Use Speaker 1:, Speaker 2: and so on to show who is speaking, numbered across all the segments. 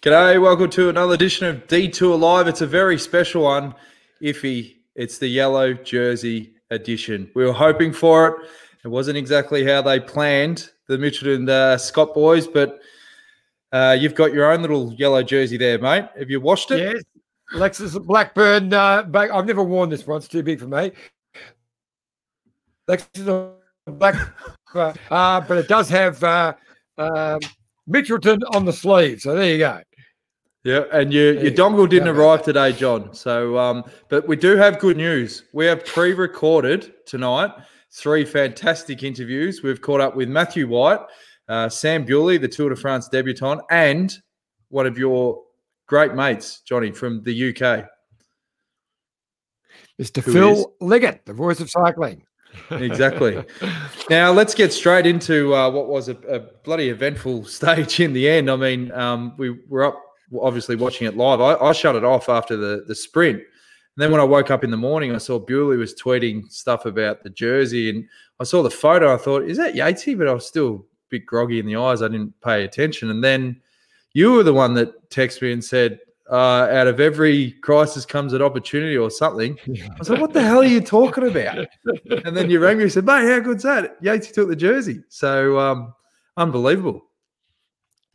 Speaker 1: G'day, welcome to another edition of D2 Live. It's a very special one, iffy. It's the yellow jersey edition. We were hoping for it. It wasn't exactly how they planned, the Mitchell and uh, Scott boys, but uh, you've got your own little yellow jersey there, mate. Have you washed it?
Speaker 2: Yes. Lexus Blackburn. Uh, I've never worn this one. It's too big for me. Lexus Black, uh, uh, but it does have uh, um, Mitchelton on the sleeve. So there you go.
Speaker 1: Yeah, and your your dongle didn't arrive today, John. So, um, but we do have good news. We have pre-recorded tonight three fantastic interviews. We've caught up with Matthew White, uh, Sam Bewley, the Tour de France debutant, and one of your great mates, Johnny, from the UK.
Speaker 2: Mr. Phil is? Liggett, the voice of cycling.
Speaker 1: exactly. now let's get straight into uh, what was a, a, bloody eventful stage in the end. I mean, um, we were up obviously watching it live. I, I, shut it off after the the sprint. And then when I woke up in the morning, I saw Bewley was tweeting stuff about the jersey, and I saw the photo. I thought, is that Yatesy? But I was still a bit groggy in the eyes. I didn't pay attention. And then you were the one that texted me and said, uh, out of every crisis comes an opportunity or something. I was like, what the hell are you talking about? And then you rang me and said, mate, how good's that? Yatesy took the jersey. So um, unbelievable.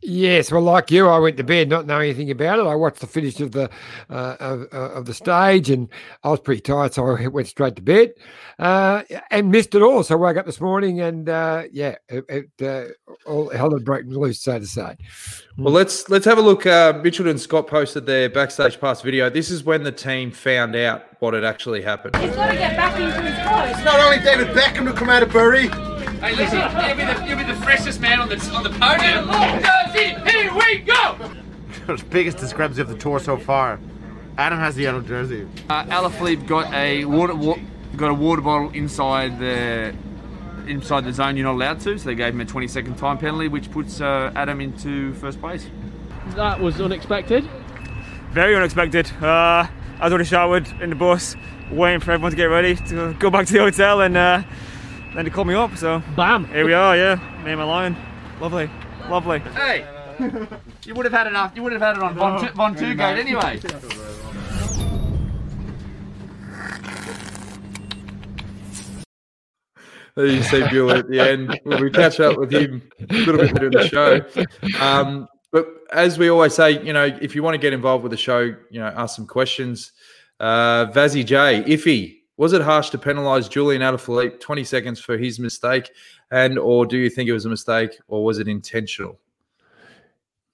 Speaker 2: Yes, well, like you, I went to bed not knowing anything about it. I watched the finish of the uh, of, uh, of, the stage, and I was pretty tired, so I went straight to bed uh, and missed it all. So I woke up this morning, and uh, yeah, it, it uh, all hell had broken loose, so to say.
Speaker 1: Well, let's let's have a look. Uh, Mitchelton Scott posted their backstage pass video. This is when the team found out what had actually happened.
Speaker 3: He's got to get back into his clothes.
Speaker 4: It's not only David Beckham to come out of Bury.
Speaker 5: Hey, listen, you'll be, the, you'll be the freshest man on the on the podium. Jersey, here we go!
Speaker 4: the biggest discrepancy of the tour so far. Adam has the yellow jersey.
Speaker 5: Uh, Alaphilippe got a water wa- got a water bottle inside the inside the zone you're not allowed to, so they gave him a 20 second time penalty, which puts uh, Adam into first place.
Speaker 6: That was unexpected.
Speaker 7: Very unexpected. Uh, I was already showered in the bus, waiting for everyone to get ready to go back to the hotel, and uh, then they called me up, so
Speaker 6: bam,
Speaker 7: here we are. Yeah, me and my lion, lovely, lovely.
Speaker 5: Hey, you would have had enough. You would have had it on Von, Ventoux Gate anyway.
Speaker 1: There you see Bill at the end. we catch up with him a little bit later in the show. Um, but as we always say, you know, if you want to get involved with the show, you know, ask some questions. Uh, Vazzy J, Iffy, was it harsh to penalise Julian Alaphilippe 20 seconds for his mistake? And or do you think it was a mistake or was it intentional?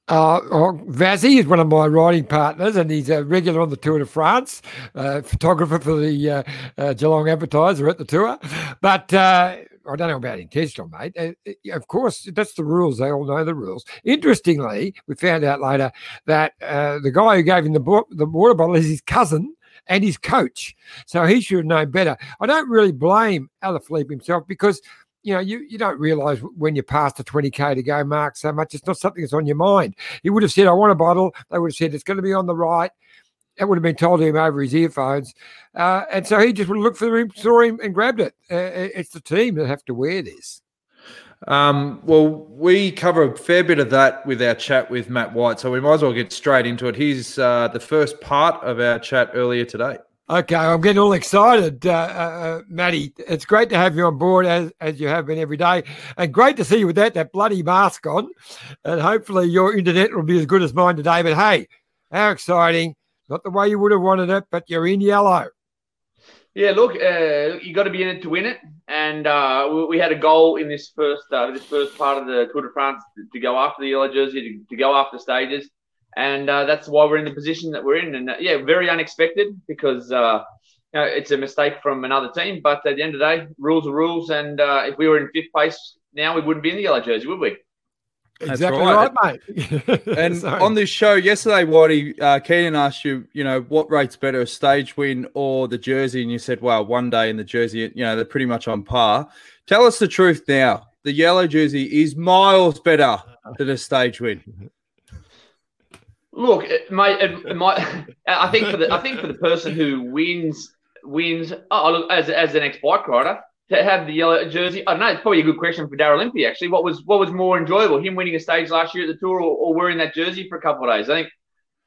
Speaker 2: Uh, oh, Vazzy is one of my riding partners, and he's a regular on the Tour de France, uh, photographer for the uh, uh Geelong Advertiser at the tour. But uh, I don't know about intentional, mate. Uh, of course, that's the rules. They all know the rules. Interestingly, we found out later that the guy who gave him the, bo- the water bottle is his cousin, and his coach. So he should have known better. I don't really blame Alaphilippe himself because you know, you, you don't realize when you pass the 20K to go, Mark, so much. It's not something that's on your mind. He would have said, I want a bottle. They would have said, it's going to be on the right. That would have been told to him over his earphones. Uh, and so he just would have looked for him, saw him, and grabbed it. Uh, it's the team that have to wear this.
Speaker 1: Um, well, we cover a fair bit of that with our chat with Matt White, so we might as well get straight into it. Here's uh, the first part of our chat earlier today.
Speaker 2: Okay, I'm getting all excited, uh, uh, uh, Matty. It's great to have you on board as, as you have been every day, and great to see you with that that bloody mask on. And hopefully your internet will be as good as mine today. But hey, how exciting! Not the way you would have wanted it, but you're in yellow.
Speaker 5: Yeah, look, uh, you got to be in it to win it, and uh, we had a goal in this first uh, this first part of the Tour de France to go after the yellow jersey, to, to go after stages, and uh, that's why we're in the position that we're in. And uh, yeah, very unexpected because uh, you know, it's a mistake from another team, but at the end of the day, rules are rules, and if we were in fifth place now, we wouldn't be in the yellow jersey, would we?
Speaker 2: Exactly right, right mate.
Speaker 1: and on this show yesterday, Whitey, uh, Keenan asked you, you know, what rates better, a stage win or the jersey? And you said, well, one day in the jersey, you know, they're pretty much on par. Tell us the truth now. The yellow jersey is miles better than a stage win.
Speaker 5: Look, mate, it, might, I think for the I think for the person who wins wins oh, look, as as an ex bike rider, to have the yellow jersey? I don't know. It's probably a good question for Daryl Impey. Actually, what was what was more enjoyable, him winning a stage last year at the tour, or, or wearing that jersey for a couple of days? I think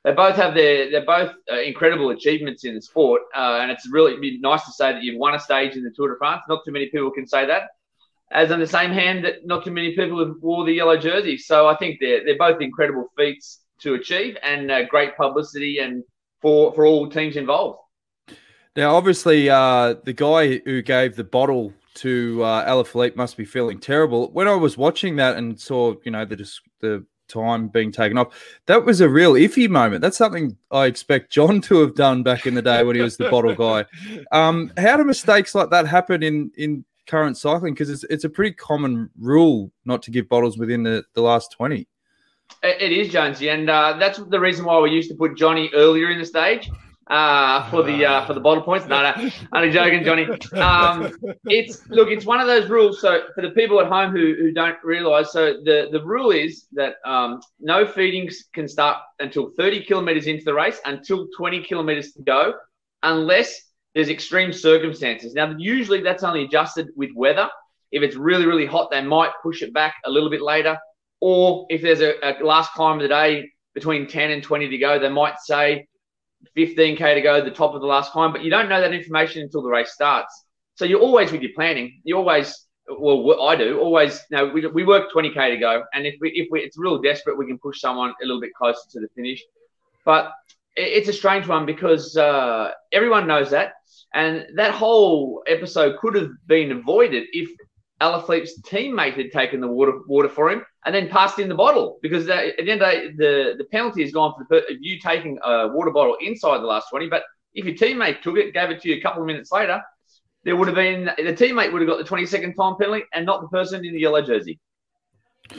Speaker 5: they both have their they're both uh, incredible achievements in the sport, uh, and it's really nice to say that you've won a stage in the Tour de France. Not too many people can say that. As on the same hand, that not too many people have wore the yellow jersey. So I think they're they're both incredible feats to achieve and uh, great publicity and for for all teams involved.
Speaker 1: Now, obviously, uh, the guy who gave the bottle to uh, Alaphilippe must be feeling terrible. When I was watching that and saw, you know, the the time being taken off. That was a real iffy moment. That's something I expect John to have done back in the day when he was the bottle guy. Um, how do mistakes like that happen in in current cycling? Because it's it's a pretty common rule not to give bottles within the, the last twenty.
Speaker 5: It is Jonesy, and uh, that's the reason why we used to put Johnny earlier in the stage uh, for the uh, for the bottle points. No, no, only joking, Johnny. Um, it's look, it's one of those rules. So for the people at home who, who don't realise, so the the rule is that um, no feedings can start until 30 kilometres into the race, until 20 kilometres to go, unless there's extreme circumstances. Now, usually that's only adjusted with weather. If it's really really hot, they might push it back a little bit later. Or if there's a, a last climb of the day between 10 and 20 to go, they might say 15k to go, the top of the last climb, but you don't know that information until the race starts. So you're always with your planning. You always, well, I do always. You know, we, we work 20k to go, and if we if we, it's real desperate, we can push someone a little bit closer to the finish. But it, it's a strange one because uh, everyone knows that, and that whole episode could have been avoided if Alaphilippe's teammate had taken the water water for him and then passed in the bottle because at the end of the day, the, the penalty is gone for the, you taking a water bottle inside the last 20. But if your teammate took it, gave it to you a couple of minutes later, there would have been the teammate would have got the 20 second time penalty and not the person in the yellow jersey.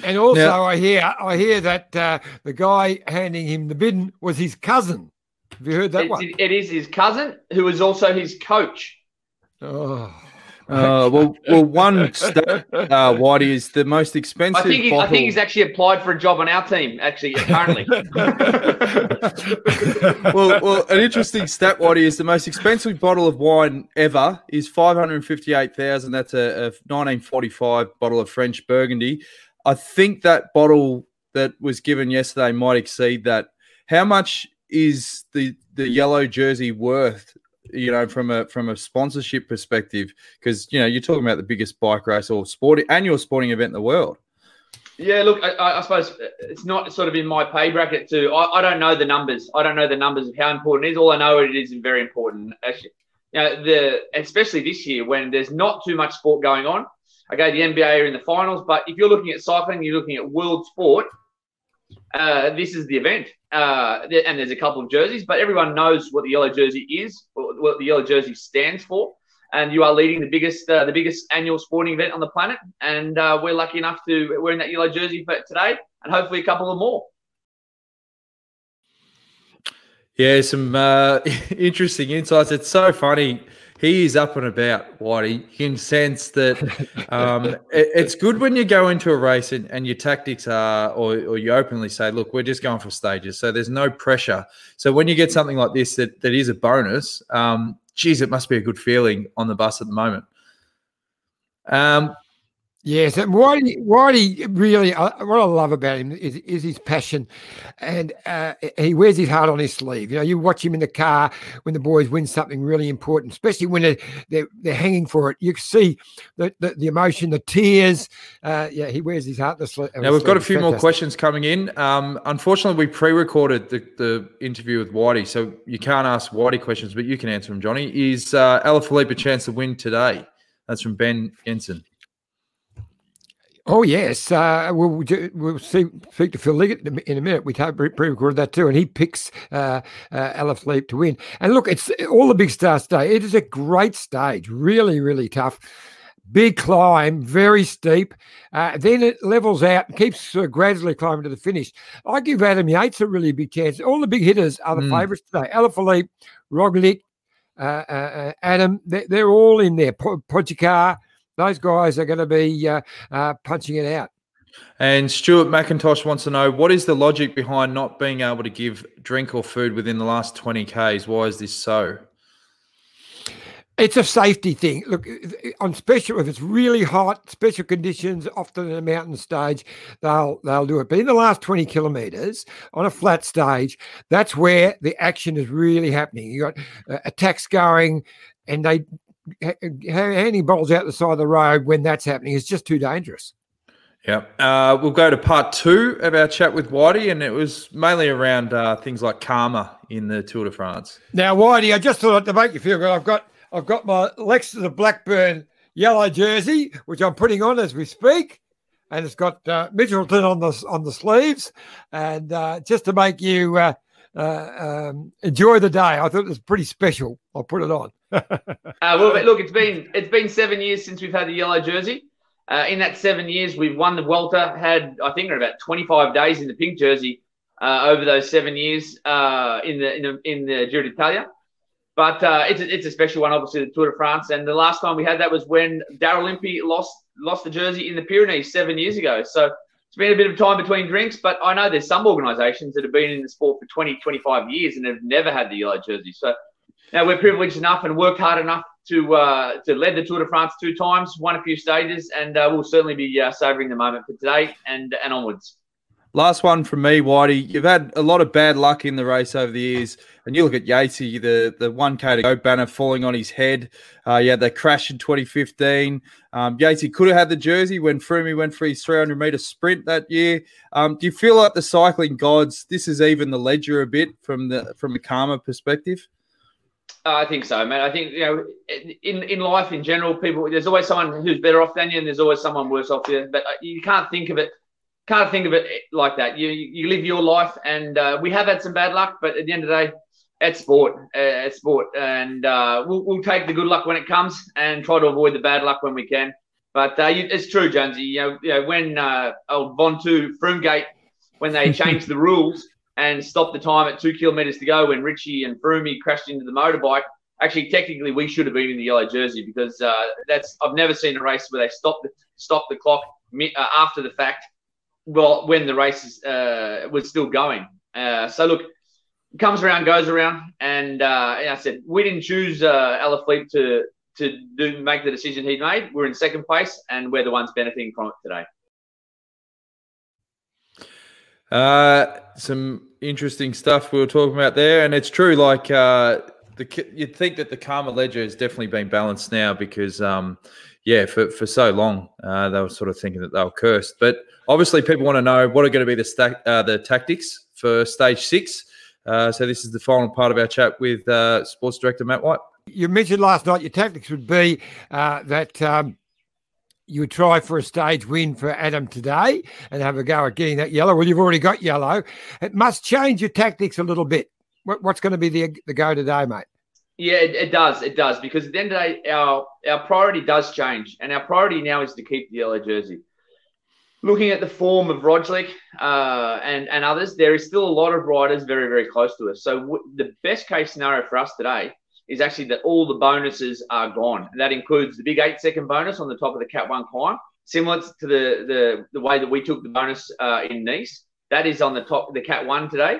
Speaker 2: And also, now, I hear I hear that uh, the guy handing him the bin was his cousin. Have you heard that one?
Speaker 5: it is his cousin who is also his coach.
Speaker 2: Oh.
Speaker 1: Uh, well, well, one stat, uh, Whitey is the most expensive.
Speaker 5: I think, he, I think he's actually applied for a job on our team. Actually, currently.
Speaker 1: well, well, an interesting stat, Whitey, is the most expensive bottle of wine ever is five hundred fifty-eight thousand. That's a, a nineteen forty-five bottle of French Burgundy. I think that bottle that was given yesterday might exceed that. How much is the the yellow jersey worth you know, from a from a sponsorship perspective, because you know you're talking about the biggest bike race or sporting annual sporting event in the world.
Speaker 5: Yeah, look, I, I, suppose uh, it's not sort of in my pay bracket too. I, I, don't know the numbers. I don't know the numbers of how important it is. All I know it is very important. Actually, know, the especially this year when there's not too much sport going on. Okay, the NBA are in the finals, but if you're looking at cycling, you're looking at world sport. Uh, this is the event, uh, and there's a couple of jerseys, but everyone knows what the yellow jersey is, what the yellow jersey stands for, and you are leading the biggest, uh, the biggest annual sporting event on the planet, and uh, we're lucky enough to wearing that yellow jersey for today, and hopefully a couple of more.
Speaker 1: Yeah, some uh, interesting insights. It's so funny he is up and about, Whitey. You can sense that um, it, it's good when you go into a race and, and your tactics are, or, or, you openly say, look, we're just going for stages. So there's no pressure. So when you get something like this that, that is a bonus, um, geez, it must be a good feeling on the bus at the moment. Um,
Speaker 2: Yes, and Whitey, Whitey really, uh, what I love about him is, is his passion, and uh, he wears his heart on his sleeve. You know, you watch him in the car when the boys win something really important, especially when they're they're, they're hanging for it. You can see the, the, the emotion, the tears. Uh, yeah, he wears his heart on the sleeve.
Speaker 1: Now we've got a few more questions coming in. Um, unfortunately, we pre-recorded the, the interview with Whitey, so you can't ask Whitey questions, but you can answer them. Johnny, is uh, Alaphilippe a chance to win today? That's from Ben Jensen.
Speaker 2: Oh yes, uh, we'll we'll see, speak to Phil Liggett in a minute. We pre-recorded that too, and he picks uh, uh, to win. And look, it's all the big stars today. It is a great stage, really, really tough. Big climb, very steep. Uh, then it levels out, and keeps sort of gradually climbing to the finish. I give Adam Yates a really big chance. All the big hitters are the mm. favourites today. Alaphilippe, Roglic, uh, uh, uh, Adam, they're, they're, all in there. Pogacar, those guys are going to be uh, uh, punching it out.
Speaker 1: And Stuart McIntosh wants to know what is the logic behind not being able to give drink or food within the last 20 Ks? Why is this so?
Speaker 2: It's a safety thing. Look, on special, if it's really hot, special conditions, often in a mountain stage, they'll they'll do it. But in the last twenty kilometres on a flat stage, that's where the action is really happening. You got uh, attacks going, and they handing balls out the side of the road when that's happening is just too dangerous.
Speaker 1: Yeah. Uh, we'll go to part two of our chat with Whitey, and it was mainly around uh, things like karma in the Tour de France.
Speaker 2: Now, Whitey, I just thought to make you feel good, I've got I've got my Lexus of Blackburn yellow jersey, which I'm putting on as we speak, and it's got uh, Mitchelton on the on the sleeves, and uh, just to make you uh, uh um, enjoy the day, I thought it was pretty special. I'll put it on.
Speaker 5: Uh, well, look, it's been it's been seven years since we've had the yellow jersey. Uh, in that seven years, we've won the Vuelta. Had I think about 25 days in the pink jersey over those seven years in the in the in the Giro d'Italia. But uh, it's, a, it's a special one, obviously, the Tour de France. And the last time we had that was when Daryl Impey lost lost the jersey in the Pyrenees seven years ago. So it's been a bit of time between drinks, but I know there's some organisations that have been in the sport for 20, 25 years and have never had the yellow jersey. So now we're privileged enough and worked hard enough to uh, to lead the Tour de France two times, won a few stages, and uh, we'll certainly be uh, savouring the moment for today and and onwards.
Speaker 1: Last one from me, Whitey. You've had a lot of bad luck in the race over the years, and you look at Yatesy, the the one k to go banner falling on his head. Uh, yeah, they crashed in 2015. Um, Yatesy could have had the jersey when Froome went for his 300 meter sprint that year. Um, do you feel like the cycling gods? This is even the ledger a bit from the from a karma perspective.
Speaker 5: Uh, I think so, man. I think you know, in in life in general, people there's always someone who's better off than you, and there's always someone worse off you. But uh, you can't think of it can't think of it like that. You you live your life, and uh, we have had some bad luck, but at the end of the day, it's sport. Uh, it's sport, and uh, we'll, we'll take the good luck when it comes, and try to avoid the bad luck when we can. But uh, it's true, Jonesy. You know, you know when uh, old Ventoux Froomegate, when they changed the rules and stopped the time at two kilometres to go, when Richie and Froomey crashed into the motorbike. Actually, technically, we should have been in the yellow jersey because uh, that's I've never seen a race where they stop the stop the clock uh, after the fact well, when the race uh, was still going. Uh, so look, comes around, goes around, and uh, I said we didn't choose uh, Alaphilippe to to do make the decision he made. We're in second place, and we're the ones benefiting from it today.
Speaker 1: Uh, some interesting stuff we were talking about there, and it's true. Like uh, the you'd think that the karma ledger has definitely been balanced now because um, yeah, for, for so long, uh, they were sort of thinking that they were cursed. But obviously, people want to know what are going to be the sta- uh, the tactics for stage six. Uh, so this is the final part of our chat with uh, Sports Director Matt White.
Speaker 2: You mentioned last night your tactics would be uh, that um, you would try for a stage win for Adam today and have a go at getting that yellow. Well, you've already got yellow. It must change your tactics a little bit. What's going to be the the go today, mate?
Speaker 5: Yeah, it, it, does. It does because at the end of the day, our our priority does change, and our priority now is to keep the yellow jersey. Looking at the form of Roglic uh, and and others, there is still a lot of riders very very close to us. So w- the best case scenario for us today is actually that all the bonuses are gone, and that includes the big eight second bonus on the top of the Cat One climb, similar to the the the way that we took the bonus uh, in Nice. That is on the top the Cat One today.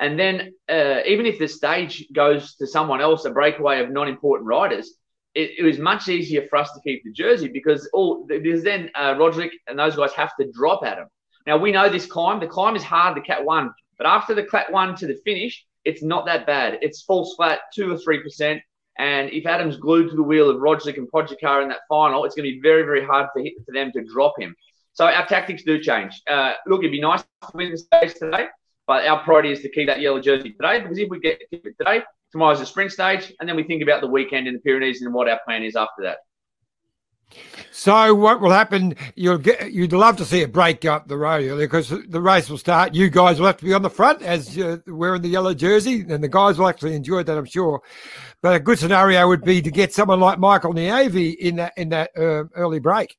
Speaker 5: And then uh, even if the stage goes to someone else, a breakaway of non-important riders, it, it, was much easier for us to keep the jersey because all because then uh, Roglic and those guys have to drop at him. Now we know this climb. The climb is hard, the cat one, but after the cat one to the finish, it's not that bad. It's falls flat two or three percent. And if Adam's glued to the wheel of Roglic and Pogacar in that final, it's going to be very, very hard for, for them to drop him. So our tactics do change. Uh, look, it'd be nice to win the stage today. But our priority is to keep that yellow jersey today because if we get keep it today, tomorrow's the sprint stage, and then we think about the weekend in the Pyrenees and what our plan is after that.
Speaker 2: So what will happen? You'll get. You'd love to see a break up the road because the race will start. You guys will have to be on the front as uh, wearing the yellow jersey, and the guys will actually enjoy that, I'm sure. But a good scenario would be to get someone like Mikel Nieve in that in that uh, early break.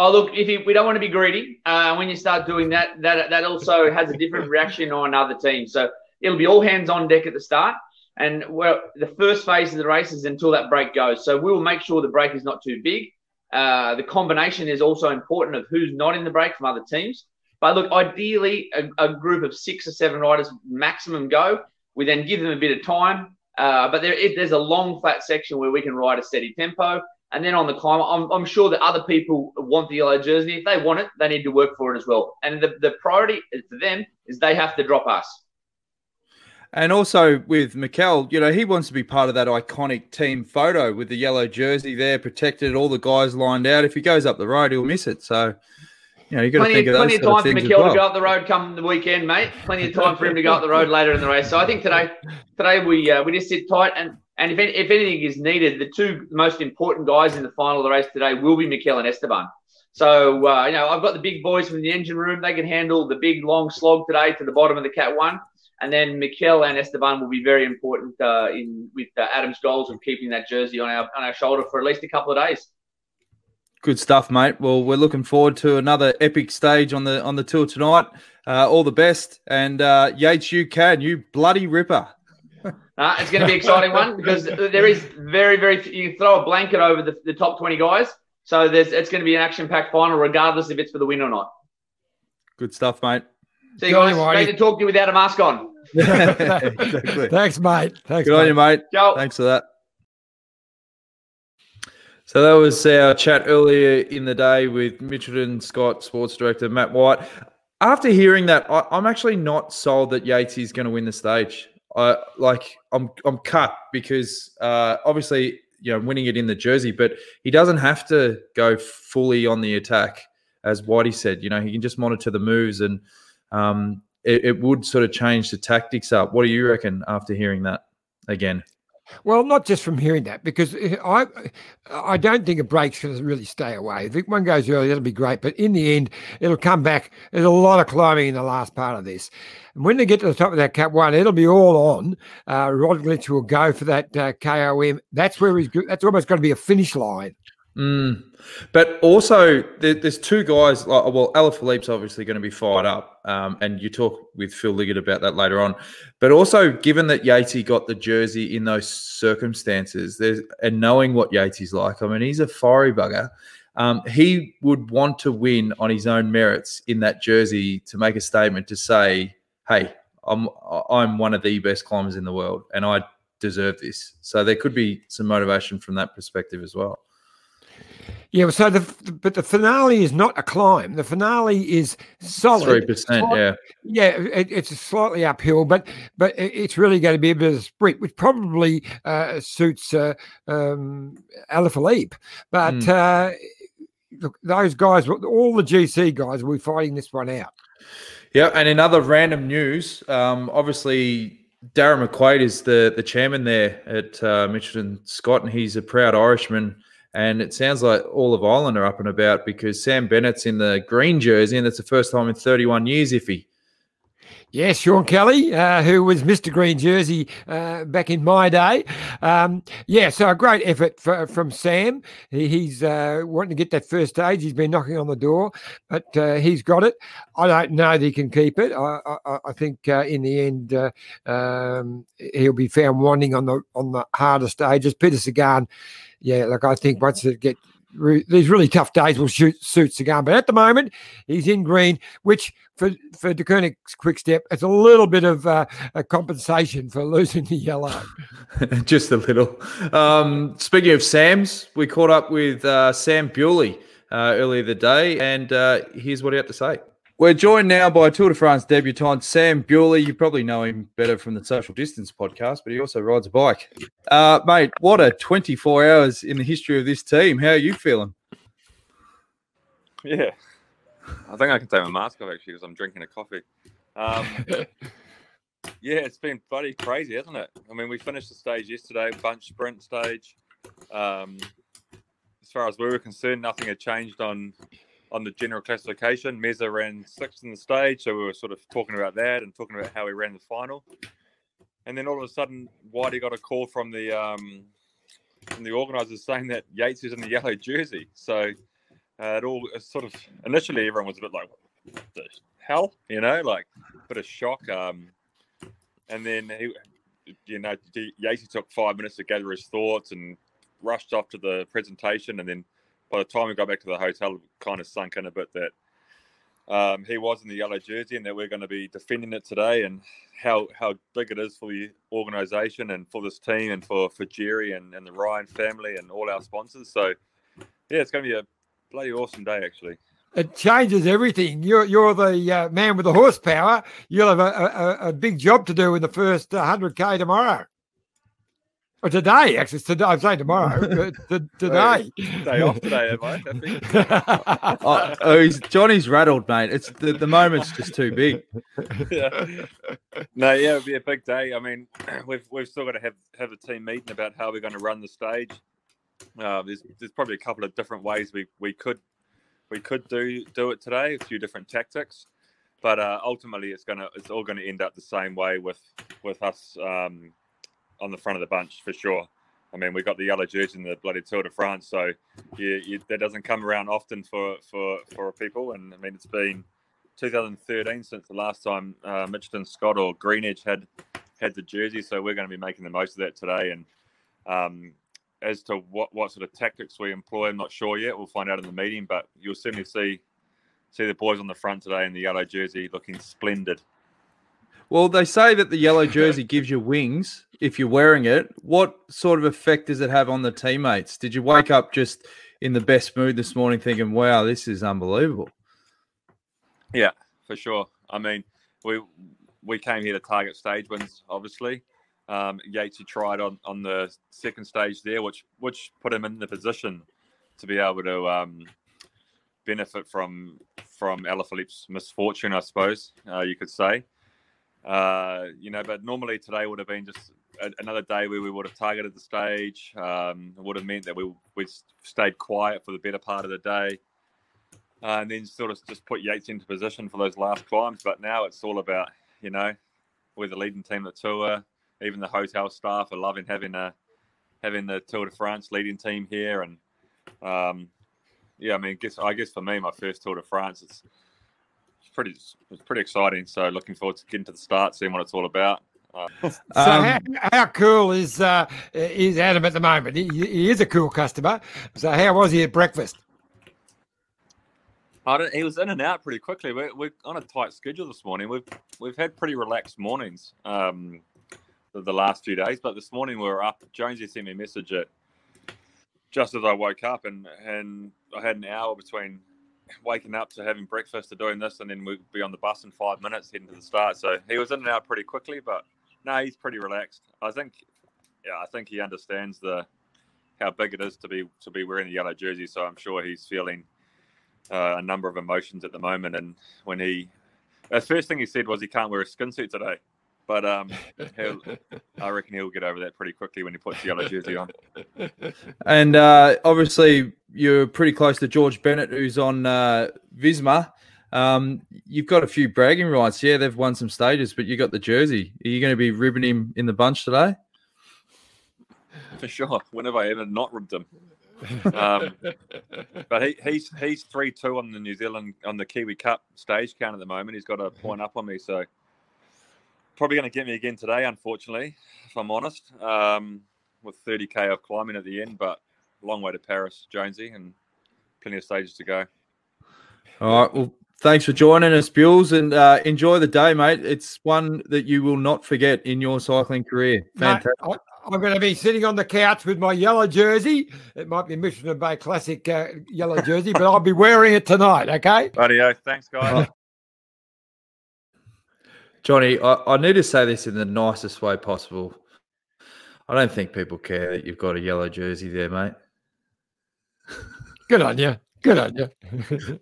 Speaker 5: Oh, look, if you, we don't want to be greedy, uh, when you start doing that, that that also has a different reaction on other teams. So it'll be all hands on deck at the start. And well, the first phase of the race is until that break goes. So we will make sure the break is not too big. Uh, the combination is also important of who's not in the break from other teams. But look, ideally, a, a, group of six or seven riders maximum go. We then give them a bit of time Uh, but there, if there's a long flat section where we can ride a steady tempo. And then on the climb, I'm, I'm sure that other people want the yellow jersey. If they want it, they need to work for it as well. And the, the priority for them is they have to drop us.
Speaker 1: And also with Mikel, you know, he wants to be part of that iconic team photo with the yellow jersey there, protected, all the guys lined out. If he goes up the road, he'll miss it. So, you know, you got to
Speaker 5: Plenty,
Speaker 1: think of
Speaker 5: plenty of time for Mikel
Speaker 1: well.
Speaker 5: to go up the road come the weekend, mate. Plenty of time for him to go up the road later in the race. So I think today, today we uh, we just sit tight and and if, if anything is needed, the two most important guys in the final of the race today will be Mikel and Esteban. So uh, you know, I've got the big boys from the engine room. They can handle the big long slog today to the bottom of the Cat One, and then Mikel and Esteban will be very important uh, in with uh, Adam's goals of keeping that jersey on our on our shoulder for at least a couple of days.
Speaker 1: Good stuff, mate. Well, we're looking forward to another epic stage on the on the tour tonight. Uh, all the best, and uh, Yates, you can, you bloody ripper.
Speaker 5: Uh, it's going to be an exciting one because there is very, very. You throw a blanket over the, the top twenty guys, so there's it's going to be an action-packed final, regardless if it's for the win or not.
Speaker 1: Good stuff, mate.
Speaker 5: See you
Speaker 2: Go
Speaker 5: guys. Great to talk to you without a mask on.
Speaker 1: exactly.
Speaker 2: Thanks, mate. Thanks,
Speaker 1: Good on
Speaker 2: mate.
Speaker 1: you, mate.
Speaker 5: Ciao.
Speaker 1: Thanks for that. So that was our chat earlier in the day with Mitchelton Scott Sports Director Matt White. After hearing that, I, I'm actually not sold that Yates is going to win the stage. I like I'm I'm cut because uh, obviously you know winning it in the jersey, but he doesn't have to go fully on the attack, as Whitey said. You know he can just monitor the moves, and um, it, it would sort of change the tactics up. What do you reckon after hearing that again?
Speaker 2: Well, not just from hearing that, because I I don't think a break's going to really stay away. If one goes early, that'll be great. But in the end, it'll come back. There's a lot of climbing in the last part of this. And when they get to the top of that Cat One, it'll be all on. Uh, Roglic will go for that uh, KOM. That's where he's. That's almost going to be a finish line.
Speaker 1: Mm. But also, there, there's two guys. Like, well, Alaphilippe's obviously going to be fired up, um, and you talk with Phil Liggett about that later on. But also, given that Yatesy got the jersey in those circumstances, there's and knowing what Yatesy's like, I mean, he's a fiery bugger. Um, he would want to win on his own merits in that jersey to make a statement to say, "Hey, I'm I'm one of the best climbers in the world, and I deserve this." So there could be some motivation from that perspective as well.
Speaker 2: Yeah. So the but the finale is not a climb. The finale is solid.
Speaker 1: Three percent, yeah.
Speaker 2: Yeah, it, it's slightly uphill, but but it's really going to be a bit of a sprint, which probably uh, suits uh, um, Alaphilippe. But
Speaker 1: Mm.
Speaker 2: uh, look, those guys, all the GC guys, will be fighting this one out.
Speaker 1: Yeah, and in other random news, um, obviously Darren McQuaid is the the chairman there at uh, Mitchelton Scott, and he's a proud Irishman. And it sounds like all of Ireland are up and about because Sam Bennett's in the green jersey, and it's the first time in 31 years, if he.
Speaker 2: Yes, Sean Kelly, uh, who was Mr. Green Jersey uh, back in my day. Um, yeah, so a great effort for, from Sam. He, he's uh, wanting to get that first stage. He's been knocking on the door, but uh, he's got it. I don't know that he can keep it. I, I, I think uh, in the end uh, um, he'll be found wanting on the on the harder stages. Peter Sagan, yeah, like I think once it get re- these really tough days will shoot, suit Sagan, but at the moment he's in green, which for for Deceuninck's quick step, it's a little bit of uh, a compensation for losing the yellow.
Speaker 1: Just a little. Um, speaking of Sam's, we caught up with uh, Sam Bewley uh, earlier the day, and uh, here's what he had to say. We're joined now by Tour de France debutant Sam Bewley. You probably know him better from the Social Distance podcast, but he also rides a bike. Uh, mate, what a 24 hours in the history of this team. How are you feeling?
Speaker 8: Yeah. I think I can take my mask off actually because I'm drinking a coffee. Um, yeah, it's been bloody crazy, hasn't it? I mean, we finished the stage yesterday, bunch sprint stage. Um, as far as we were concerned, nothing had changed on on the general classification. Meza ran sixth in the stage, so we were sort of talking about that and talking about how he ran the final. And then all of a sudden, Whitey got a call from the um, from the organisers saying that Yates is in the yellow jersey. So uh, it all it sort of initially everyone was a bit like, the hell, you know, like a bit of shock. Um, and then he, you know, Yates took five minutes to gather his thoughts and rushed off to the presentation. And then by the time we got back to the hotel, it kind of sunk in a bit that um, he was in the yellow jersey and that we're going to be defending it today and how how big it is for the organisation and for this team and for, for Gerry and, and the Ryan family and all our sponsors. So, yeah, it's going to be a bloody awesome day, actually.
Speaker 2: It changes everything. You're you're the uh, man with the horsepower. You'll have a, a, a big job to do in the first 100k tomorrow. Or today, actually, it's today. I'm saying tomorrow. uh, today.
Speaker 8: Day off today, am I? I think.
Speaker 1: oh, oh, he's, Johnny's rattled, mate. It's the, the moment's just too big.
Speaker 8: yeah. No, yeah, it'll be a big day. I mean, we've we've still got to have have a team meeting about how we're going to run the stage. Uh, there's there's probably a couple of different ways we, we could we could do do it today. A few different tactics, but uh, ultimately it's gonna it's all going to end up the same way with with us um, on the front of the bunch for sure. I mean, we got the yellow jersey in the bloody Tour de France, so you, you, that doesn't come around often for for for people. And I mean, it's been 2013 since the last time uh, Mitchelton Scott or Greenedge had had the jersey, so we're going to be making the most of that today. And um, as to what, what sort of tactics we employ, I'm not sure yet. We'll find out in the meeting, but you'll certainly see see the boys on the front today in the yellow jersey looking splendid.
Speaker 1: Well, they say that the yellow jersey gives you wings if you're wearing it. What sort of effect does it have on the teammates? Did you wake up just in the best mood this morning thinking, wow, this is unbelievable?
Speaker 8: Yeah, for sure. I mean, we we came here to target stage wins, obviously. Um, Yates tried on, on the second stage there, which which put him in the position to be able to um, benefit from from Alaphilippe's misfortune, I suppose uh, you could say. Uh, you know, but normally today would have been just a, another day where we would have targeted the stage. Um, it would have meant that we we stayed quiet for the better part of the day, uh, and then sort of just put Yates into position for those last climbs. But now it's all about you know we're the leading team at the tour. Even the hotel staff are loving having a having the Tour de France leading team here, and um, yeah, I mean, guess I guess for me, my first Tour de France, it's pretty it's pretty exciting. So looking forward to getting to the start, seeing what it's all about. Uh,
Speaker 2: So how, how cool is uh, is Adam at the moment? He, he is a cool customer. So how was he at breakfast?
Speaker 8: I don't, he was in and out pretty quickly. We're, we're on a tight schedule this morning. We've we've had pretty relaxed mornings um, the, the last few days, but this morning we were up. Jonesy sent me a message at just as I woke up, and and I had an hour between waking up to having breakfast to doing this, and then we'd be on the bus in five minutes heading to the start. So he was in and out pretty quickly, but no, he's pretty relaxed. I think, yeah, I think he understands the how big it is to be to be wearing the yellow jersey. So I'm sure he's feeling uh, a number of emotions at the moment. And when he, the first thing he said was he can't wear a skin suit today. But um, he'll, I reckon he'll get over that pretty quickly when he puts the yellow jersey on.
Speaker 1: And uh, obviously, you're pretty close to George Bennett, who's on uh, Visma. Um, you've got a few bragging rights. Yeah, they've won some stages, but you got the jersey. Are you going to be ribbing him in the bunch today?
Speaker 8: For sure. When have I ever not ribbed him? Um, but he, he's he's three two on the New Zealand on the Kiwi Cup stage count at the moment. He's got a point up on me, so probably going to get me again today. Unfortunately, if I'm honest, um, with 30k of climbing at the end, but long way to Paris, Jonesy, and plenty of stages to go.
Speaker 1: All right. Well, thanks for joining us, Bulls, and uh, enjoy the day, mate. It's one that you will not forget in your cycling career.
Speaker 2: Mate,
Speaker 1: Fantastic.
Speaker 2: I, I'm going to be sitting on the couch with my yellow jersey. It might be Mission Bay Classic uh, yellow jersey, but I'll be wearing it tonight. Okay.
Speaker 8: Radio, thanks, guys.
Speaker 1: Johnny, I, I need to say this in the nicest way possible. I don't think people care that you've got a yellow jersey there, mate.
Speaker 2: Good on you. Good on you.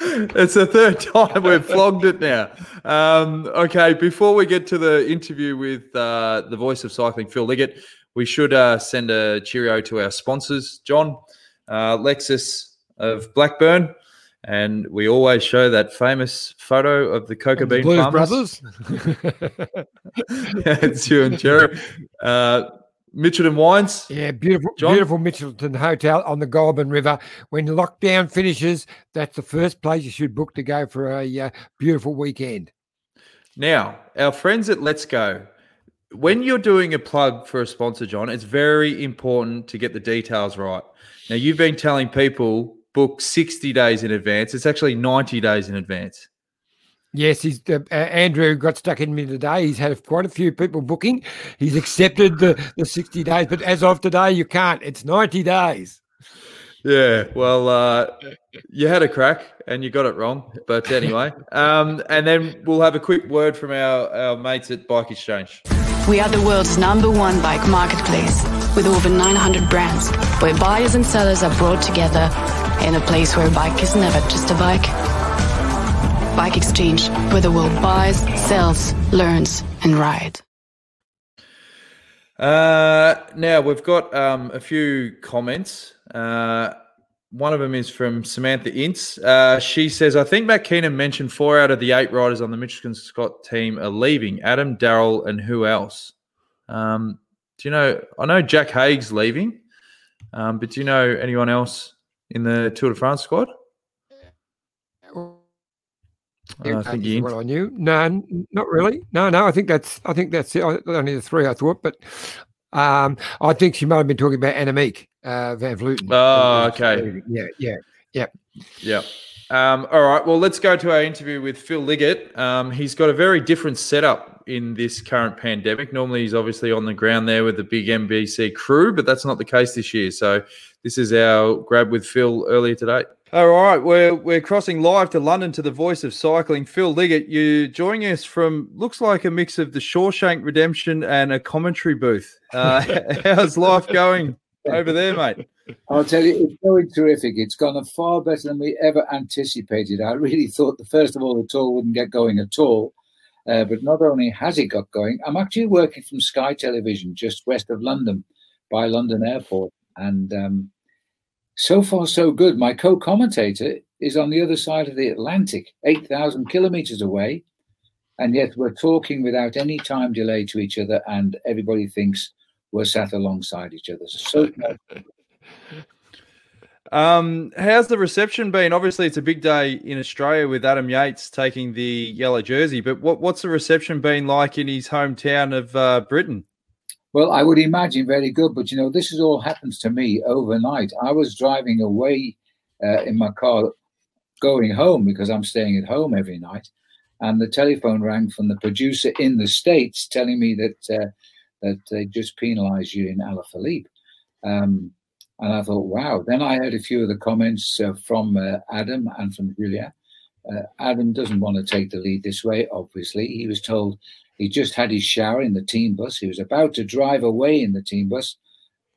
Speaker 1: it's the third time we've flogged it now. Um, okay, before we get to the interview with uh, the voice of cycling, Phil Liggett, we should uh, send a cheerio to our sponsors, John, uh, Lexus of Blackburn, and we always show that famous photo of the coca bean
Speaker 2: Blues
Speaker 1: farmers.
Speaker 2: Brothers.
Speaker 1: it's you and Gerry. Uh, Mitchelton Wines.
Speaker 2: Yeah, beautiful,
Speaker 1: John?
Speaker 2: beautiful Mitchelton Hotel on the Goulburn River. When lockdown finishes, that's the first place you should book to go for a uh, beautiful weekend.
Speaker 1: Now, our friends at Let's Go, when you're doing a plug for a sponsor, John, it's very important to get the details right. Now, you've been telling people book 60 days in advance. It's actually 90 days in advance.
Speaker 2: Yes, he's uh, uh, Andrew got stuck in me today. He's had quite a few people booking. He's accepted the, the 60 days, but as of today, you can't. It's 90 days.
Speaker 1: Yeah, well, uh, you had a crack and you got it wrong. But anyway, um, and then we'll have a quick word from our, our mates at Bike Exchange.
Speaker 9: We are the world's number one bike marketplace with over 900 brands, where buyers and sellers are brought together in a place where a bike is never just a bike. Bike Exchange, where the world buys, sells, learns, and rides.
Speaker 1: Uh, now we've got um, a few comments. Uh, one of them is from Samantha Ince. Uh, she says, I think Matt Keenan mentioned four out of the eight riders on the Mitchelton Scott team are leaving Adam, Daryl, and who else? Um, do you know? I know Jack Haig's leaving, um, but do you know anyone else in the Tour de France squad?
Speaker 2: I think you what I knew. No, not really. No, no. I think that's. I think that's it. I- only the three I thought, but um, I think she might have been talking about Annemiek uh, van Vleuten.
Speaker 1: Oh, okay.
Speaker 2: Yeah, yeah, yeah.
Speaker 1: Yeah. Um, all right. Well, let's go to our interview with Phil Liggett. Um, he's got a very different setup in this current pandemic. Normally, he's obviously on the ground there with the big NBC crew, but that's not the case this year. So, this is our grab with Phil earlier today. All right, we're we're crossing live to London to the voice of cycling, Phil Liggett. You joining us from looks like a mix of the Shawshank Redemption and a commentary booth. Uh, how's life going over there, mate?
Speaker 10: I'll tell you, it's going terrific. It's gone far better than we ever anticipated. I really thought, the first of all, the tour wouldn't get going at all. Uh, but not only has it got going, I'm actually working from Sky Television just west of London by London Airport. And um, so far, so good. My co commentator is on the other side of the Atlantic, 8,000 kilometers away. And yet we're talking without any time delay to each other, and everybody thinks we're sat alongside each other. So,
Speaker 1: Um, how's the reception been? Obviously, it's a big day in Australia with Adam Yates taking the yellow jersey. But what, what's the reception been like in his hometown of uh, Britain?
Speaker 10: Well, I would imagine very good, but you know, this is all happens to me overnight. I was driving away uh, in my car, going home because I'm staying at home every night, and the telephone rang from the producer in the states telling me that uh, that they just penalised Julian Alaphilippe. Um, and I thought, wow. Then I heard a few of the comments uh, from uh, Adam and from Julia. Uh, Adam doesn't want to take the lead this way, obviously. He was told he just had his shower in the team bus. He was about to drive away in the team bus.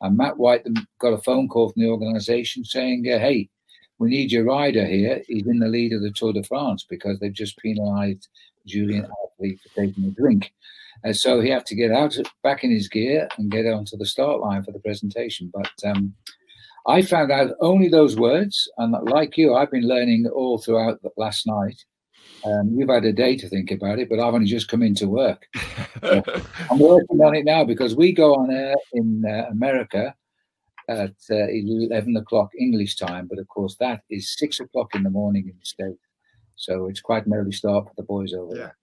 Speaker 10: And Matt White got a phone call from the organisation saying, uh, hey, we need your rider here. He's in the lead of the Tour de France because they've just penalised Julian Alaphilippe for taking a drink. And so he had to get out, back in his gear, and get onto the start line for the presentation. But um, I found out only those words, and like you, I've been learning all throughout the last night. Um, you've had a day to think about it, but I've only just come into work. So I'm working on it now because we go on air in uh, America at uh, 11 o'clock English time, but of course that is six o'clock in the morning in the States. So it's quite an early start for the boys over there.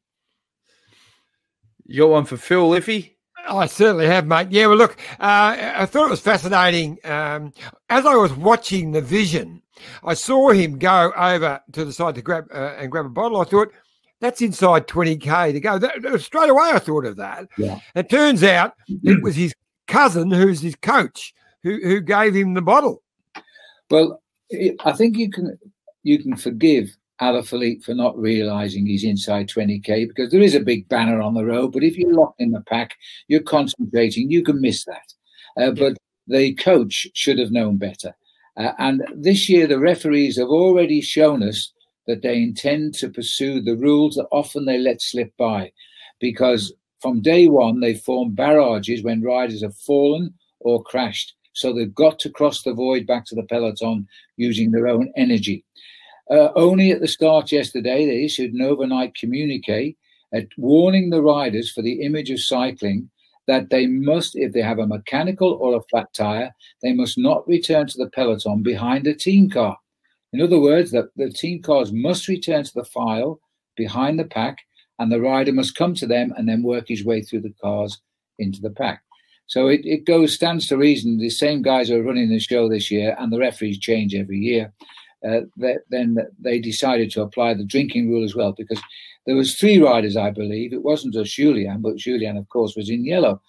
Speaker 1: You got one for Phil Liffey?
Speaker 2: I certainly have, mate. Yeah, well, look, uh, I thought it was fascinating. Um, as I was watching the vision, I saw him go over to the side to grab uh, and grab a bottle. I thought, that's inside 20k to go. That, straight away, I thought of that.
Speaker 10: Yeah.
Speaker 2: It turns out it was his cousin, who's his coach, who who gave him the bottle.
Speaker 10: Well, I think you can you can forgive Alaphilippe for not realizing he's inside 20k because there is a big banner on the road. But if you're locked in the pack, you're concentrating, you can miss that. Uh, but the coach should have known better. Uh, and this year, the referees have already shown us that they intend to pursue the rules that often they let slip by because from day one, they form barrages when riders have fallen or crashed. So they've got to cross the void back to the peloton using their own energy. Uh, only at the start yesterday, they issued an overnight communique at warning the riders for the image of cycling that they must, if they have a mechanical or a flat tire, they must not return to the peloton behind a team car. In other words, that the team cars must return to the file behind the pack, and the rider must come to them and then work his way through the cars into the pack. So it, it goes stands to reason the same guys are running the show this year, and the referees change every year. Uh, that, then they decided to apply the drinking rule as well because there was three riders, I believe. It wasn't just Julian, but Julian, of course, was in yellow.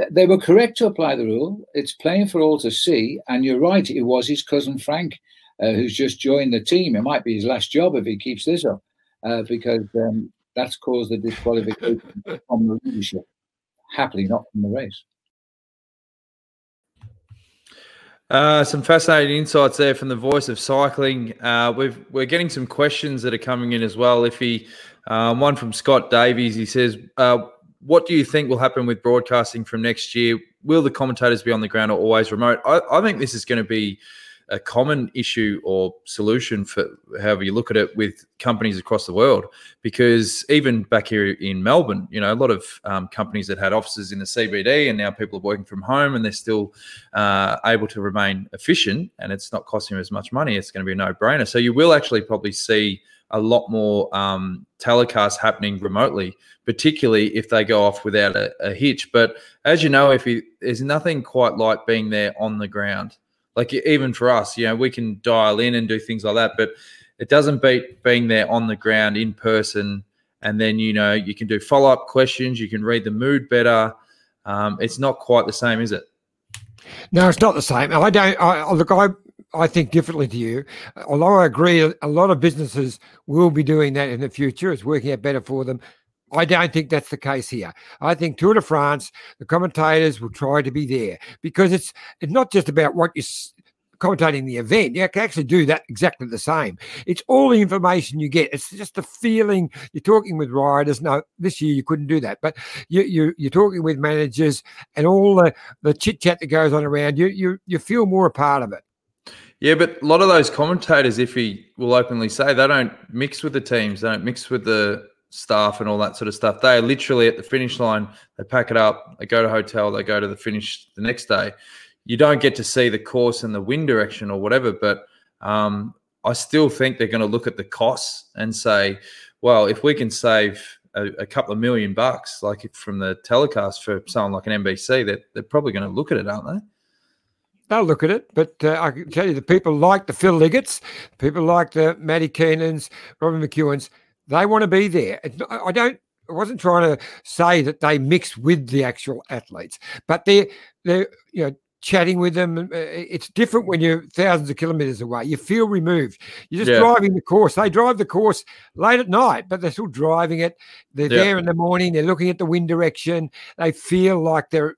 Speaker 10: Uh, They were correct to apply the rule. It's plain for all to see. And you're right, it was his cousin Frank uh, who's just joined the team. It might be his last job if he keeps this up uh, because um, that's caused the disqualification from the leadership. Happily, not from the race.
Speaker 1: Uh, some fascinating insights there from the voice of cycling. Uh, we've, we're getting some questions that are coming in as well. If he, um, one from Scott Davies, he says, uh, "What do you think will happen with broadcasting from next year? Will the commentators be on the ground or always remote?" I, I think this is going to be a common issue or solution for however you look at it with companies across the world. Because even back here in Melbourne, you know, a lot of um, companies that had offices in the CBD and now people are working from home and they're still uh, able to remain efficient and it's not costing them as much money. It's going to be a no brainer. So you will actually probably see a lot more um, telecasts happening remotely, particularly if they go off without a, a hitch. But as you know, if you, there's nothing quite like being there on the ground like even for us, you know, we can dial in and do things like that, but it doesn't beat being there on the ground in person. And then you know you can do follow up questions. You can read the mood better. Um, it's not quite the same, is it?
Speaker 2: No, it's not the same. I don't. I, look, I I think differently to you. Although I agree, a lot of businesses will be doing that in the future. It's working out better for them. I don't think that's the case here. I think Tour de France, the commentators will try to be there because it's it's not just about what you're commentating the event. You can actually do that exactly the same. It's all the information you get. It's just the feeling you're talking with riders. No, this year you couldn't do that, but you you you're talking with managers and all the the chit chat that goes on around. You you you feel more a part of it.
Speaker 1: Yeah, but a lot of those commentators, if he will openly say, they don't mix with the teams. They don't mix with the staff and all that sort of stuff. They are literally at the finish line. They pack it up. They go to hotel. They go to the finish the next day. You don't get to see the course and the wind direction or whatever, but um, I still think they're going to look at the costs and say, well, if we can save a, a couple of million bucks, like from the telecast for someone like an NBC, they're, they're probably going to look at it, aren't they?
Speaker 2: They'll look at it, but uh, I can tell you, the people like the Phil Liggett's, people like the Matty Keenan's, Robbie McEwen's, they want to be there. I don't. I wasn't trying to say that they mix with the actual athletes, but they're they're you know chatting with them. Uh, it's different when you're thousands of kilometers away. You feel removed. You're just
Speaker 1: Yeah.
Speaker 2: driving the course. They drive the course late at night, but they're still driving it. They're
Speaker 1: Yeah.
Speaker 2: there in the morning. They're looking at the wind direction. They feel like they're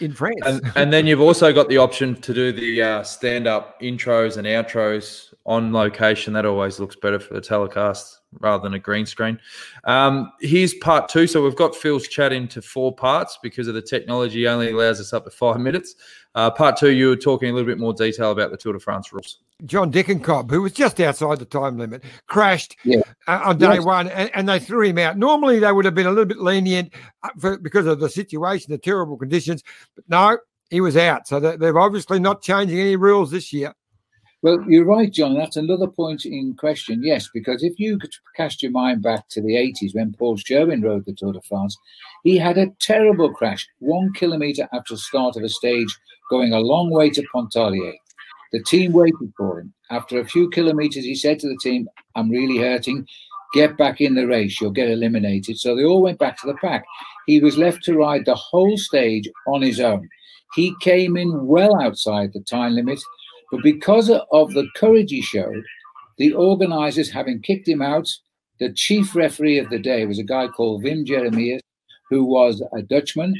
Speaker 2: in France.
Speaker 1: And, and then you've also got the option to do the uh, stand up intros and outros on location. That always looks better for the telecast rather than a green screen. Um, here's part two. So we've got Phil's chat into four parts because of the technology only allows us up to five minutes. Uh, part two, you were talking a little bit more detail about the Tour de France rules.
Speaker 2: John Degenkolb, who was just outside the time limit, crashed
Speaker 10: Yeah.
Speaker 2: uh, on day
Speaker 10: Yes.
Speaker 2: one, and, and they threw him out. Normally, they would have been a little bit lenient uh, for, because of the situation, the terrible conditions, but no, he was out. So they, they're obviously not changing any rules this year.
Speaker 10: Well, you're right, John. That's another point in question. Yes, because if you could cast your mind back to the 80s when Paul Sherwen rode the Tour de France, he had a terrible crash one kilometre after the start of a stage going a long way to Pontarlier. The team waited for him. After a few kilometres, he said to the team, I'm really hurting. Get back in the race. You'll get eliminated. So they all went back to the pack. He was left to ride the whole stage on his own. He came in well outside the time limit, but because of the courage he showed, the organisers, having kicked him out, the chief referee of the day was a guy called Wim Jeremias, who was a Dutchman.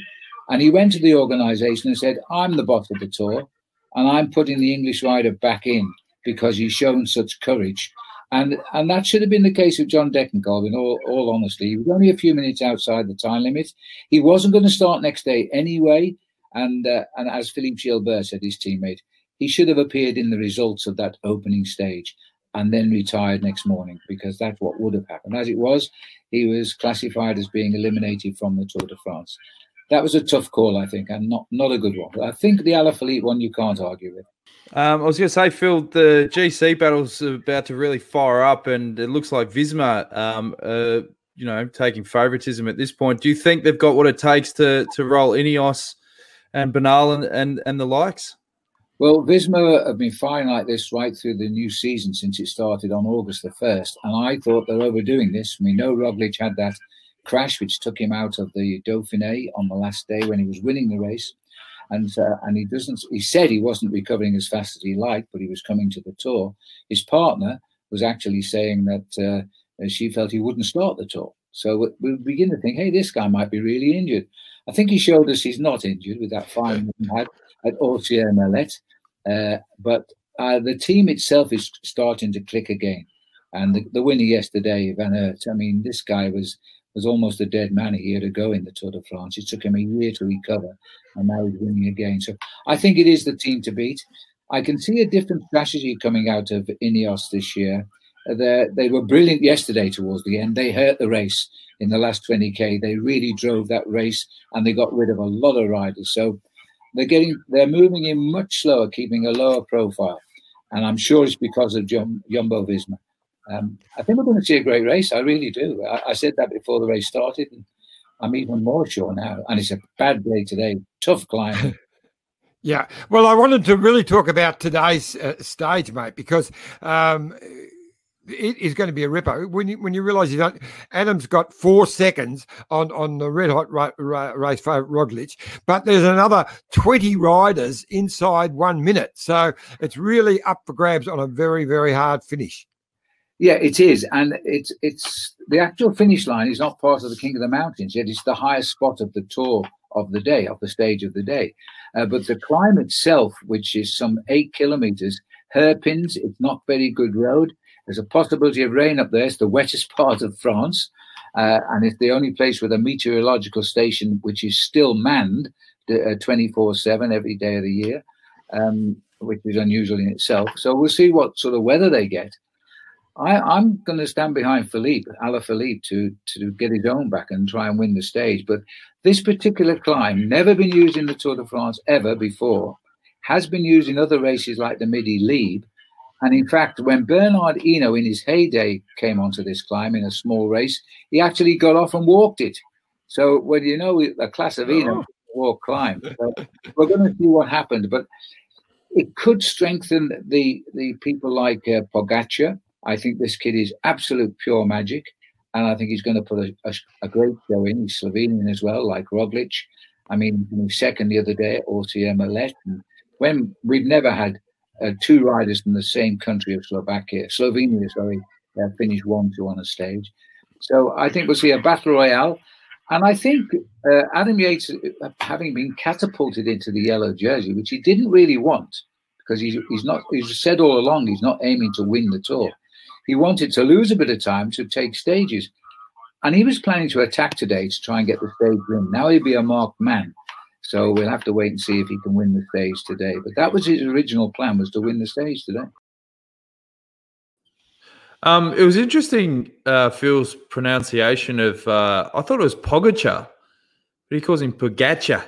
Speaker 10: And he went to the organisation and said, I'm the boss of the tour, and I'm putting the English rider back in because he's shown such courage. And and that should have been the case with John Degenkolb, in all, all honesty. He was only a few minutes outside the time limit. He wasn't going to start next day anyway. And uh, and as Philippe Gilbert said, his teammate, he should have appeared in the results of that opening stage and then retired next morning because that's what would have happened. As it was, he was classified as being eliminated from the Tour de France. That was a tough call, I think, and not not a good one. I think the Alaphilippe one you can't argue with.
Speaker 1: Um, I was going to say, Phil, the GC battle's about to really fire up, and it looks like Visma, um, uh, you know, taking favouritism at this point. Do you think they've got what it takes to to roll Ineos and Bernal and, and and the likes?
Speaker 10: Well, Visma have been fine like this right through the new season since it started on August the 1st. And I thought they're overdoing this. We know Roglic had that crash which took him out of the Dauphiné on the last day when he was winning the race. And uh, and he doesn't. He said he wasn't recovering as fast as he liked, but he was coming to the tour. His partner was actually saying that uh, she felt he wouldn't start the tour. So we begin to think, hey, this guy might be really injured. I think he showed us he's not injured with that fine he had at Merlette. Uh, but uh, the team itself is starting to click again. And the, the winner yesterday, Van Aert, I mean, this guy was was almost a dead man a year ago in the Tour de France. It took him a year to recover, and now he's winning again. So I think it is the team to beat. I can see a different strategy coming out of Ineos this year. They they were brilliant yesterday towards the end. They hurt the race in the last 20k. They really drove that race, and they got rid of a lot of riders. So they're getting they're moving in much slower, keeping a lower profile, and I'm sure it's because of Jum, Jumbo Visma. Um, I think we're going to see a great race. I really do. I, I, said that before the race started, and I'm even more sure now. And it's a bad day today. Tough climb.
Speaker 2: yeah. Well, I wanted to really talk about today's uh, stage, mate, because um, it is going to be a ripper when you when you realise you don't. Adam's got four seconds on on the red hot ra- ra- race for Roglic, but there's another twenty riders inside one minute, so it's really up for grabs on a very very hard finish.
Speaker 10: Yeah, it is, and it's it's the actual finish line is not part of the King of the Mountains yet. It's the highest spot of the tour of the day, of the stage of the day. Uh, but the climb itself, which is some eight kilometers, hairpins. It's not very good road there's a possibility of rain up there. It's the wettest part of France. Uh, and it's the only place with a meteorological station which is still manned uh, 24 7 every day of the year, um, which is unusual in itself. So we'll see what sort of weather they get. I, am going to stand behind Philippe, Alaphilippe, to, to get his own back and try and win the stage. But this particular climb, never been used in the Tour de France ever before, has been used in other races like the Midi Libre and in fact, when Bernard Hinault in his heyday came onto this climb in a small race, he actually got off and walked it. So, well, you know, a class of Hinault oh. walk climb. So we're going to see what happened, but it could strengthen the the people like uh, Pogacar. I think this kid is absolute pure magic, and I think he's going to put a, a, a great show in. He's Slovenian as well, like Roglic. I mean, he was second the other day at Merlette. When we've never had uh, two riders from the same country of Slovakia, Slovenia, sorry, uh, finished one two on a stage. So I think we'll see a battle royale. And I think uh, Adam Yates, uh, having been catapulted into the yellow jersey, which he didn't really want, because he's, he's not, he's said all along he's not aiming to win the tour. He wanted to lose a bit of time to take stages. And he was planning to attack today to try and get the stage win. Now he'd be a marked man. So we'll have to wait and see if he can win the stage today. But that was his original plan was to win the stage today.
Speaker 1: Um, it was interesting, uh, Phil's pronunciation of, uh, I thought it was Pogacar, but he calls him Pogacar.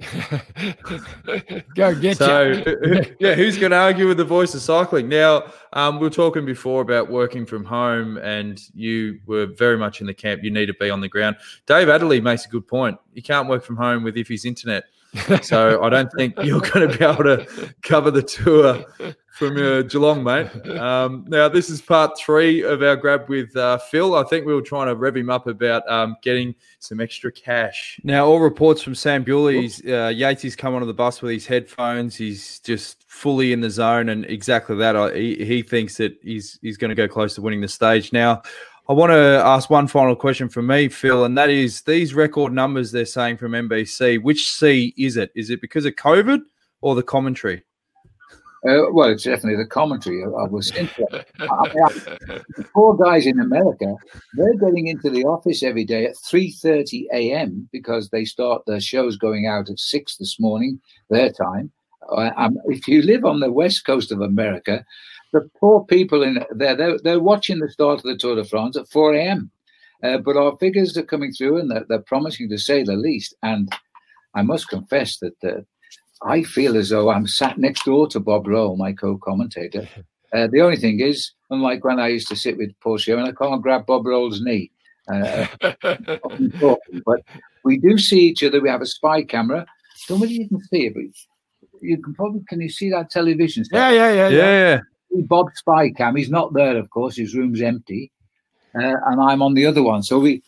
Speaker 2: Go get
Speaker 1: so, you. yeah, who's going to argue with the voice of cycling? Now, um, we were talking before about working from home, and you were very much in the camp. You need to be on the ground. Dave Adderley makes a good point. You can't work from home with if Iffy's internet. So I don't think you're going to be able to cover the tour from uh, Geelong, mate. Um, now, this is part three of our grab with uh, Phil. I think we were trying to rev him up about um, getting some extra cash. Now, all reports from Sam Bewley, uh, Yates has come onto the bus with his headphones. He's just fully in the zone, and exactly that. I, he, he thinks that he's he's going to go close to winning the stage. Now, I want to ask one final question from me, Phil, and that is these record numbers they're saying from NBC. Which C is it? Is it because of COVID or the commentary?
Speaker 10: Uh, well, it's definitely the commentary. I, was interested. poor guys in America, they're getting into the office every day at 3.30 a.m. because they start their shows going out at 6 this morning, their time. Uh, um, if you live on the west coast of America, the poor people in there, they're, they're watching the start of the Tour de France at 4 a.m. Uh, but our figures are coming through and they're, they're, promising to say the least. And I must confess that uh, I feel as though I'm sat next door to Bob Roll, my co-commentator. Uh, the only thing is, unlike when I used to sit with Paul and I can't grab Bob Roll's knee. Uh, but we do see each other. We have a spy camera. Somebody you can see it, but you can probably can you see that television? set?
Speaker 2: Yeah, yeah, yeah, yeah.
Speaker 1: Yeah.
Speaker 10: See Bob Spycam. He's not there, of course. His room's empty, uh, and I'm on the other one. So we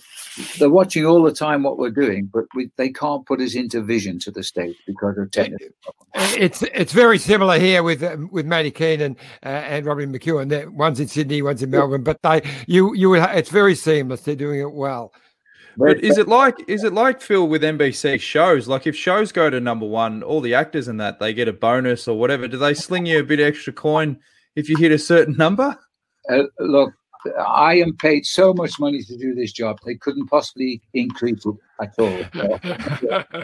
Speaker 10: they're watching all the time what we're doing, but we, they can't put us into vision to the stage because of technical problems.
Speaker 2: It's it's very similar here with um, with Matty Keenan uh, and Robbie McEwen. They're- One's in Sydney, one's in Melbourne, but they you you will ha- it's very seamless. They're doing it well.
Speaker 1: But is it like is it like Phil with NBC shows? Like if shows go to number one, all the actors and that they get a bonus or whatever. Do they sling you a bit extra coin if you hit a certain number?
Speaker 10: Uh, look, I am paid so much money to do this job; they couldn't possibly increase it at all.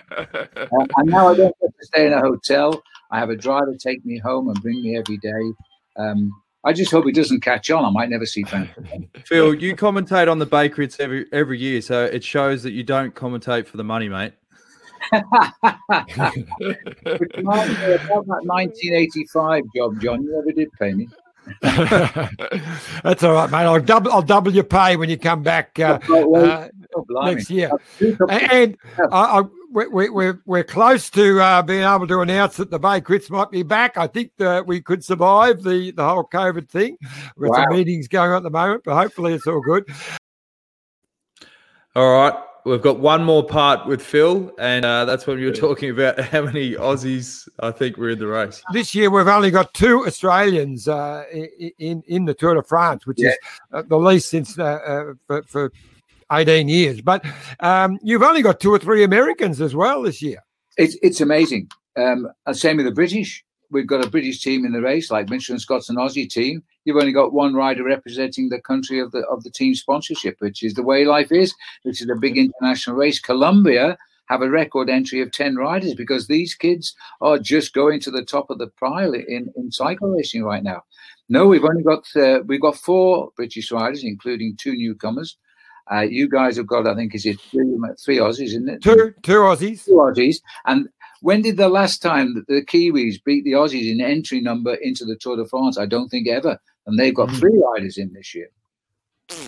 Speaker 10: Uh, and now I don't have to stay in a hotel. I have a driver take me home and bring me every day. Um, I just hope it doesn't catch on. I might never see Frank again.
Speaker 1: Phil, you commentate on the Bay Crits every every year, so it shows that you don't commentate for the money, mate.
Speaker 10: Which reminds me about that 1985 job, John. You never did pay me.
Speaker 2: That's all right, mate. I'll double I'll double your pay when you come back uh,
Speaker 10: Oh,
Speaker 2: uh,
Speaker 10: oh,
Speaker 2: next year.
Speaker 10: Two
Speaker 2: And I, I, we, we, we're, we're close to uh, being able to announce that the Bay Crits might be back. I think that we could survive the, the whole COVID thing. We've got some meetings going on at the moment, but hopefully it's all good.
Speaker 1: All right, we've got one more part with Phil, and uh, that's when you were talking about how many Aussies I think were in the race.
Speaker 2: This year we've only got two Australians uh, in in the Tour de France, which is uh, the least since uh, uh, for, for 18 years. But um, you've only got two or three Americans as well this year.
Speaker 10: It's it's amazing. Um, and same with the British. We've got a British team in the race, like Mitchelton Scott's an Aussie team. You've only got one rider representing the country of the of the team sponsorship, which is the way life is. This is a big international race. Colombia have a record entry of ten riders because these kids are just going to the top of the pile in in cycle racing right now. No, we've only got uh, we've got four British riders, including two newcomers. Uh, you guys have got, I think, is it three, three Aussies, isn't it?
Speaker 2: Two two Aussies.
Speaker 10: two Aussies. And when did the last time the Kiwis beat the Aussies in entry number into the Tour de France? I don't think ever. And they've got three riders in this year.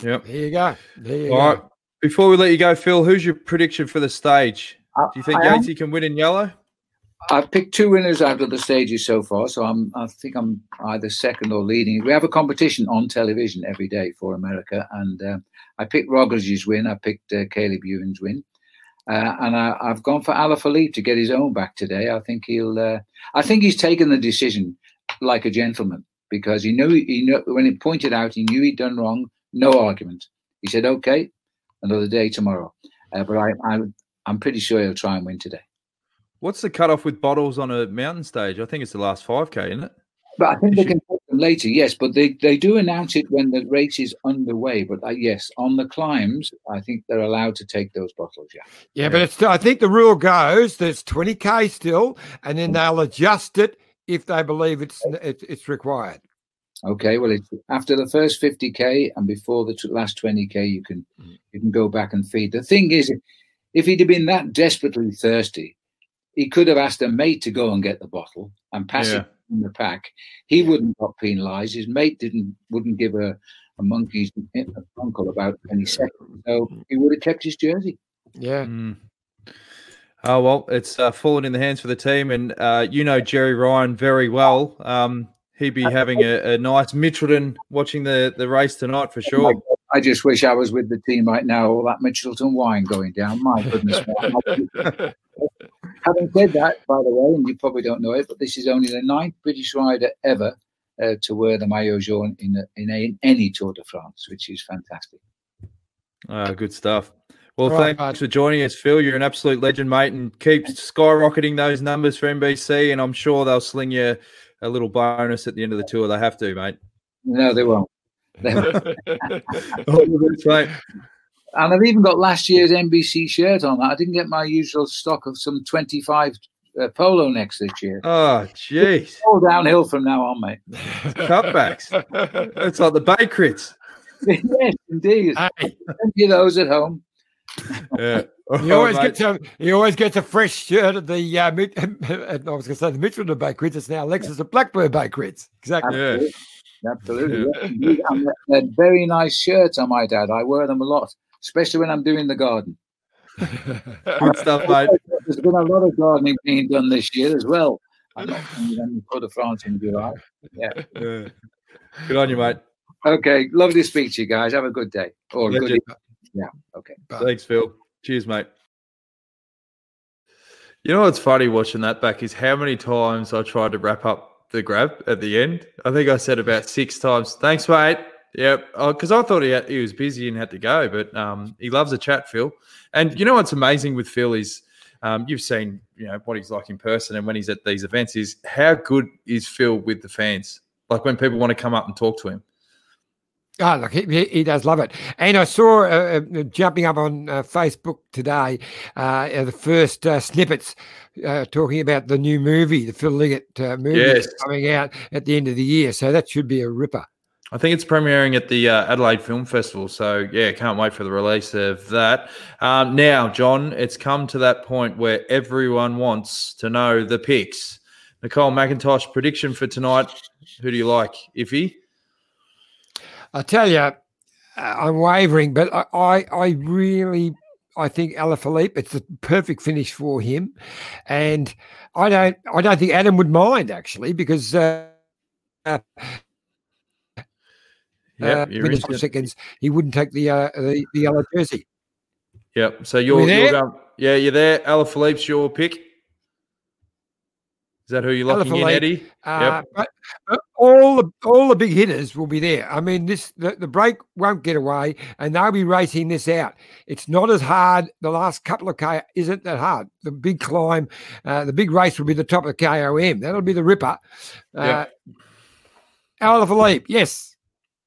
Speaker 1: Yep.
Speaker 2: There you go. There you
Speaker 1: All
Speaker 2: go.
Speaker 1: right. Before we let you go, Phil, who's your prediction for the stage?
Speaker 10: I,
Speaker 1: Do you think
Speaker 10: I am-
Speaker 1: Yatesy can win in yellow?
Speaker 10: I've picked two winners out of the stages so far, so I'm I think I'm either second or leading. We have a competition on television every day for America, and uh, I picked Roglič's win. I picked uh, Caleb Ewan's win, uh, and I, I've gone for Alaphilippe to get his own back today. I think he'll. Uh, I think he's taken the decision like a gentleman because he knew he knew when it pointed out he knew he'd done wrong. No argument. He said, "Okay, another day tomorrow." Uh, but I, I I'm pretty sure he'll try and win today.
Speaker 1: What's the cutoff with bottles on a mountain stage? I think it's the last 5K, isn't it?
Speaker 10: But I think they can take them later, yes. But they, they do announce it when the race is underway. But uh, yes, on the climbs, I think they're allowed to take those bottles. Yeah.
Speaker 2: Yeah, but it's I think the rule goes there's 20k still, and then they'll adjust it if they believe it's it's, it's required.
Speaker 10: Okay. Well, it's after the first 50k and before the t- last 20k, you can you can go back and feed. The thing is, if he'd have been that desperately thirsty, he could have asked a mate to go and get the bottle and pass
Speaker 1: Yeah.
Speaker 10: it in the pack. He wouldn't got penalised. His mate didn't wouldn't give a, a monkey's uncle about any second, so he would have kept his jersey.
Speaker 2: Yeah.
Speaker 1: Mm. Oh well, it's uh, fallen in the hands for the team, and uh, you know Gerry Ryan very well. Um, he'd be having a, a nice Mitchelton watching the, the race tonight for sure.
Speaker 10: I just wish I was with the team right now. All that Mitchelton wine going down. My goodness. Having said that, by the way, and you probably don't know it, but this is only the ninth British rider ever uh, to wear the maillot jaune in a, in, a, in any Tour de France, which is fantastic.
Speaker 1: Ah, good stuff. Well,
Speaker 2: All right,
Speaker 1: thanks for joining us, Phil. You're an absolute legend, mate, and keep skyrocketing those numbers for NBC. And I'm sure they'll sling you a little bonus at the end of the tour. They have to, mate.
Speaker 10: No, they won't. They won't.
Speaker 1: All the best, mate.
Speaker 10: and I've even got last year's NBC shirt on. I didn't get my usual stock of some 25 uh, polo necks this year.
Speaker 1: Oh, jeez.
Speaker 10: All downhill from now on, mate.
Speaker 1: Cutbacks. It's like the Bay Crits.
Speaker 10: yes, indeed.
Speaker 2: Hey,
Speaker 10: Plenty of those at home.
Speaker 1: Yeah.
Speaker 2: he always gets a he always gets a fresh shirt at the uh, Mit- I was going to say the Mitchelton Bay Crits. It's now Lexus at Blackburn Bay Crits. Exactly.
Speaker 1: Yeah.
Speaker 10: Absolutely. yes, indeed. And they're- they're very nice shirts, I might add. I wear them a lot, especially when I'm doing the garden.
Speaker 1: Good stuff, mate.
Speaker 10: There's been a lot of gardening being done this year as well. I'm not coming to Tour de France in July. Yeah.
Speaker 1: Yeah. Good on you, mate.
Speaker 10: Okay. Lovely to speak to you guys. Have a good day. Or good.
Speaker 1: Legend.
Speaker 10: Yeah. Okay.
Speaker 1: Thanks, Phil. Cheers, mate. You know what's funny watching that back is how many times I tried to wrap up the grab at the end. I think I said about six times. Thanks, mate. Yep. Because I thought he had, he was busy and had to go, but um, he loves a chat, Phil. And you know what's amazing with Phil is um, you've seen you know what he's like in person and when he's at these events is how good is Phil with the fans. Like when people want to come up and talk to him.
Speaker 2: Oh, look, he, he- does love it. And I saw uh, uh, jumping up on uh, Facebook today uh, the first uh, snippets uh, talking about the new movie, the Phil Liggett uh, movie
Speaker 1: Yes.
Speaker 2: coming out at the end of the year. So that should be a ripper.
Speaker 1: I think it's premiering at the uh, Adelaide Film Festival. So, yeah, can't wait for the release of that. Um, now, John, it's come to that point where everyone wants to know the picks. Nicole McIntosh, prediction for tonight. Who do you like? Iffy?
Speaker 2: I tell you, uh, I'm wavering, but I, I, I really, I think Alaphilippe. It's the perfect finish for him, and I don't, I don't think Adam would mind actually because. Uh, uh,
Speaker 1: Yep,
Speaker 2: uh,
Speaker 1: you're
Speaker 2: within
Speaker 1: into
Speaker 2: five seconds, he wouldn't take the uh, the, the yellow jersey.
Speaker 1: Yep. So you're,
Speaker 2: We
Speaker 1: you're going, yeah, you're there. Alaphilippe's your pick. Is that who you're locking in, Eddie?
Speaker 2: Uh, but, but all the all the big hitters will be there. I mean, this the, the break won't get away, and they'll be racing this out. It's not as hard. The last couple of k isn't that hard. The big climb, uh, the big race will be the top of the KOM. That'll be the ripper. Uh, Alaphilippe, yes.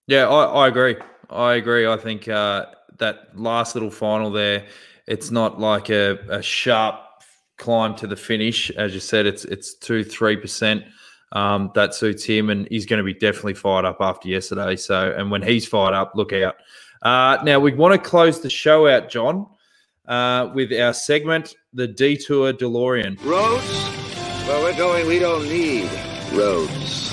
Speaker 1: Yeah, I, I agree. I agree. I think uh, that last little final there, it's not like a, a sharp climb to the finish. As you said, it's it's two three percent. Um, that suits him, and he's going to be definitely fired up after yesterday. So, and when he's fired up, look out. Uh, now we want to close the show out, John, uh, with our segment, the Detour DeLorean.
Speaker 11: Roads? Where we're going, we don't need roads.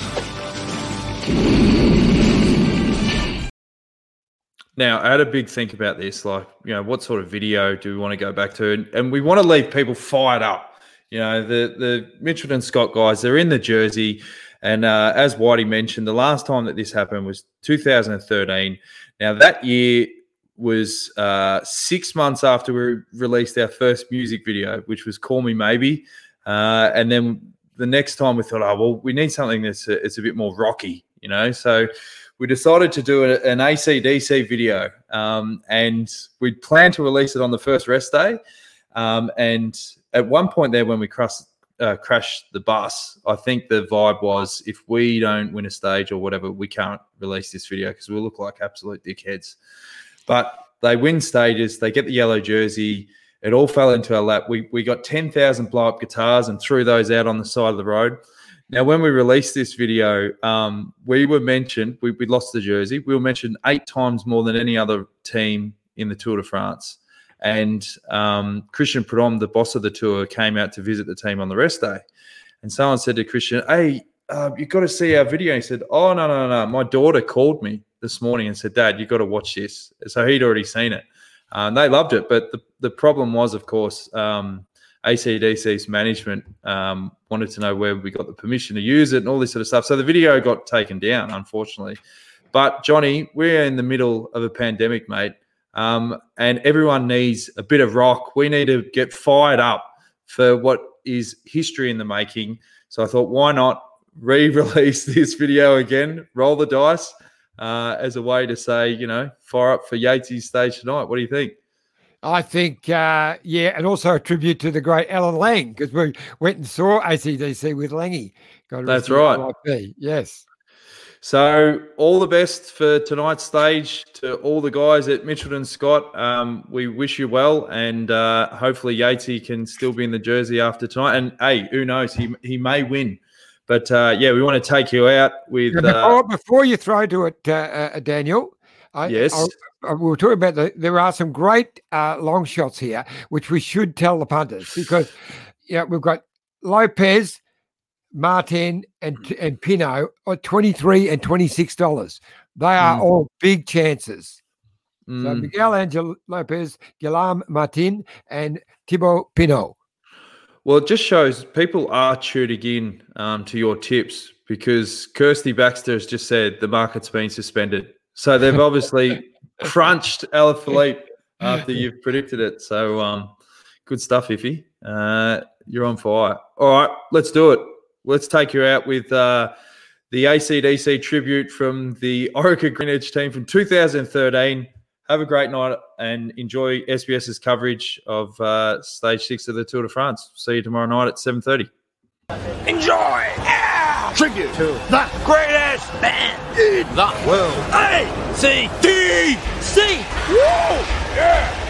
Speaker 1: Now, I had a big think about this. Like, you know, what sort of video do we want to go back to? And, and we want to leave people fired up. You know, the the Mitchelton Scott guys, they're in the jersey. And uh, as Whitey mentioned, the last time that this happened was 2013. Now, that year was uh, six months after we released our first music video, which was Call Me Maybe. Uh, and then the next time we thought, oh, well, we need something that's a, it's a bit more rocky, you know? So we decided to do an ACDC video, um, and we planned to release it on the first rest day. Um, and at one point there, when we crashed, uh, crashed the bus, I think the vibe was if we don't win a stage or whatever, we can't release this video because we'll look like absolute dickheads. But they win stages, they get the yellow jersey. It all fell into our lap. We, we got 10,000 blow up guitars and threw those out on the side of the road. Now, when we released this video, um, we were mentioned, we, we lost the jersey. We were mentioned eight times more than any other team in the Tour de France. And um, Christian Prudhomme, the boss of the tour, came out to visit the team on the rest day. And someone said to Christian, Hey, uh, you've got to see our video. He said, Oh, no, no, no. My daughter called me this morning and said, Dad, you've got to watch this. So he'd already seen it. Uh, and they loved it. But the, the problem was, of course, um, ACDC's management um, wanted to know where we got the permission to use it and all this sort of stuff. So the video got taken down, unfortunately. But Johnny, we're in the middle of a pandemic, mate, um, and everyone needs a bit of rock. We need to get fired up for what is history in the making. So I thought, why not re-release this video again, roll the dice uh, as a way to say, you know, fire up for Yates's stage tonight. What do you think?
Speaker 2: I think, uh, yeah, and also a tribute to the great Alan Lang because we went and saw ACDC with Langy.
Speaker 1: That's right.
Speaker 2: Yes.
Speaker 1: So all the best for tonight's stage to all the guys at Mitchelton Scott. Um, we wish you well, and uh, hopefully Yatesy can still be in the jersey after tonight. And hey, who knows? He he may win. But uh, yeah, we want to take you out with. Uh,
Speaker 2: before, before you throw to it, uh, uh, Daniel, I,
Speaker 1: Yes.
Speaker 2: I- we were talking about the, there are some great uh, long shots here, which we should tell the punters because yeah, we've got Lopez, Martin, and and Pinot at twenty three and twenty six dollars. They are
Speaker 1: Mm.
Speaker 2: all big chances. So
Speaker 1: mm,
Speaker 2: Miguel Angel Lopez, Guillaume Martin, and Thibaut Pinot.
Speaker 1: Well, it just shows people are tuning in um, to your tips because Kirsty Baxter has just said the market's been suspended. So they've obviously crunched Alaphilippe after you've predicted it. So um, good stuff, Iffy. Uh, you're on fire. All right, let's do it. Let's take you out with uh, the ACDC tribute from the Orica GreenEDGE team from 2013. Have a great night and enjoy SBS's coverage of uh, stage six of the Tour de France. See you tomorrow night at 7.30.
Speaker 12: Enjoy! Tribute to the greatest band in the world. A C D C. Woo! Yeah!